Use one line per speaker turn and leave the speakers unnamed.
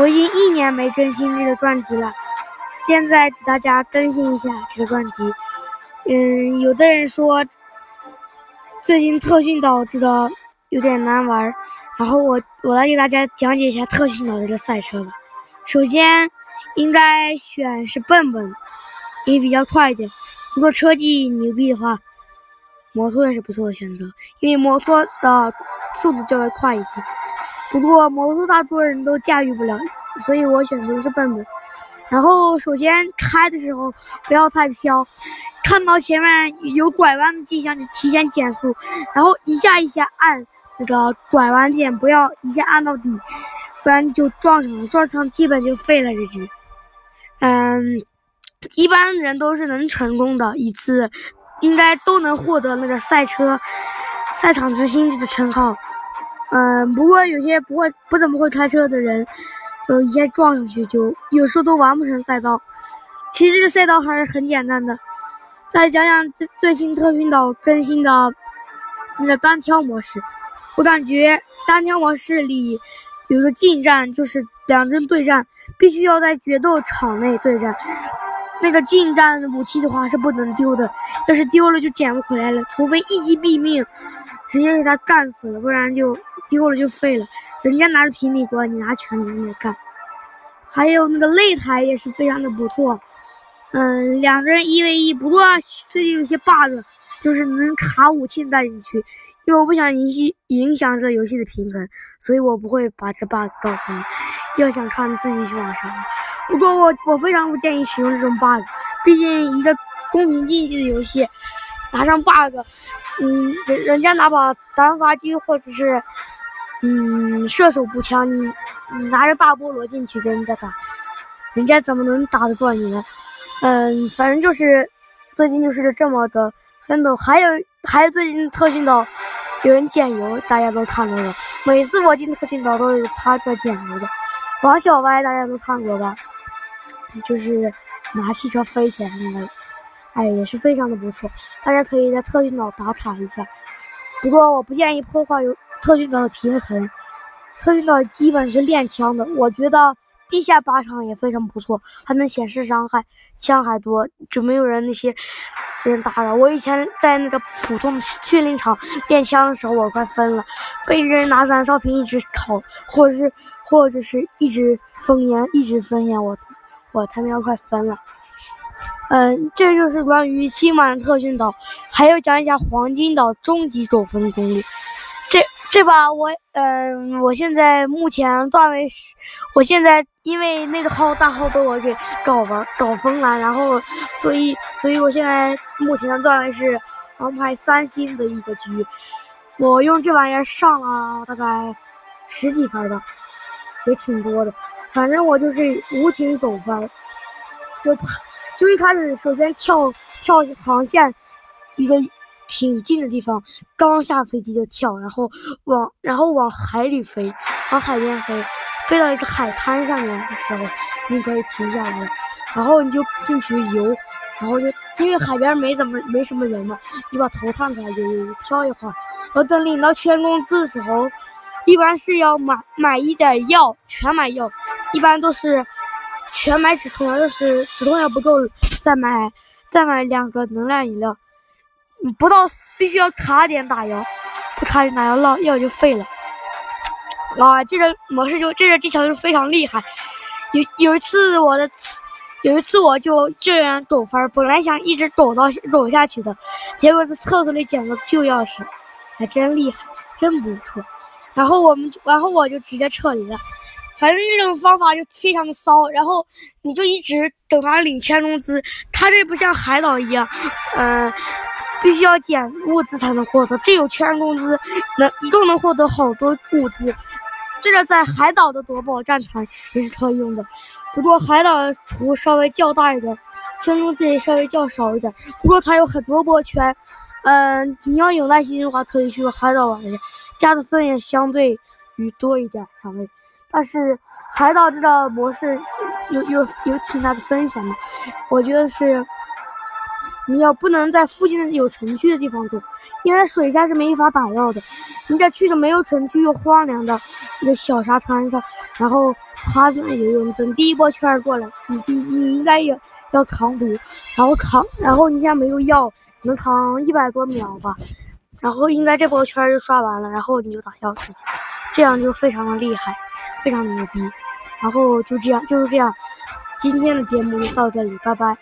我已经一年没更新这个专辑了，现在给大家更新一下这个专辑。嗯，有的人说最近特训岛这个有点难玩，然后我我来给大家讲解一下特训岛这个赛车吧。首先应该选是笨笨，也比较快一点。如果车技牛逼的话，摩托也是不错的选择，因为摩托的速度较为快一些。不过摩托大多人都驾驭不了，所以我选择的是笨笨。然后首先开的时候不要太飘，看到前面有拐弯的迹象就提前减速，然后一下一下按那个拐弯键，不要一下按到底，不然就撞上了，撞上基本就废了这只。嗯，一般人都是能成功的一次，应该都能获得那个赛车赛场之星这个称号。嗯，不过有些不会、不怎么会开车的人，就一下撞上去，就有时候都完不成赛道。其实这个赛道还是很简单的。再讲讲最最新特训岛更新的那个单挑模式，我感觉单挑模式里有个近战，就是两人对战，必须要在决斗场内对战。那个近战武器的话是不能丢的，要是丢了就捡不回来了，除非一击毙命，直接给他干死了，不然就。丢了就废了，人家拿着平底锅，你拿拳头来干。还有那个擂台也是非常的不错，嗯，两个人一 v 一。不过最近有些 bug，就是能卡武器带进去，因为我不想影响影响这游戏的平衡，所以我不会把这 bug 告诉你。要想看自己去网上。不过我我非常不建议使用这种 bug，毕竟一个公平竞技的游戏，拿上 bug，嗯，人人家拿把单发狙或者是。嗯，射手步枪，你你拿着大菠萝进去跟人家打，人家怎么能打得过你呢？嗯，反正就是最近就是这么的奋斗。还有还有最近特训岛有人捡油，大家都看到了。每次我进特训岛都有他在捡油的。王小歪大家都看过吧？就是拿汽车飞起来那个，哎，也是非常的不错。大家可以在特训岛打卡一下。不过我不建议破坏油。特训岛的平衡，特训岛基本是练枪的。我觉得地下靶场也非常不错，还能显示伤害，枪还多，就没有人那些人打扰。我以前在那个普通训练场练枪的时候，我快疯了，被人拿燃烧瓶一直烤，或者是或者是一直封烟，一直封烟，我我他喵快疯了。嗯，这就是关于新版特训岛，还要讲一下黄金岛终极走分攻略。这把我，嗯，我现在目前段位是，我现在因为那个号大号被我给搞完搞疯了，然后，所以，所以我现在目前的段位是王牌三星的一个局，我用这玩意儿上了大概十几分吧，也挺多的，反正我就是无情走分，就就一开始首先跳跳航线一个。挺近的地方，刚下飞机就跳，然后往然后往海里飞，往海边飞，飞到一个海滩上面的时候，你可以停下来，然后你就进去游，然后就因为海边没怎么没什么人嘛，你把头探出来游游游，飘一会儿，然后等领到全工资的时候，一般是要买买一点药，全买药，一般都是全买止痛药，要是止痛药不够，再买再买两个能量饮料。不到必须要卡点打药，不卡点打药，药药就废了。啊，这个模式就这个技巧就非常厉害。有有一次我的，有一次我就这样苟分，本来想一直苟到苟下去的，结果在厕所里捡了旧钥匙，还真厉害，真不错。然后我们，然后我就直接撤离了。反正这种方法就非常的骚，然后你就一直等他领全工资。他这不像海岛一样，嗯。必须要捡物资才能获得，这有全工资，能一共能获得好多物资。这个在海岛的夺宝战场也是可以用的，不过海岛图稍微较大一点，全工资也稍微较少一点。不过它有很多波圈，嗯，你要有耐心的话，可以去海岛玩一下，加的分也相对于多一点稍微。但是海岛这个模式有有有挺大的风险的，我觉得是。你要不能在附近的有城区的地方走，因为水下是没法打药的。你得去个没有城区又荒凉的一个小沙滩上，然后趴在那游泳，等第一波圈过来，你你你应该也要扛毒，然后扛，然后你现在没有药，能扛一百多秒吧，然后应该这波圈就刷完了，然后你就打药时间，这样就非常的厉害，非常牛逼。然后就这样，就是这样，今天的节目就到这里，拜拜。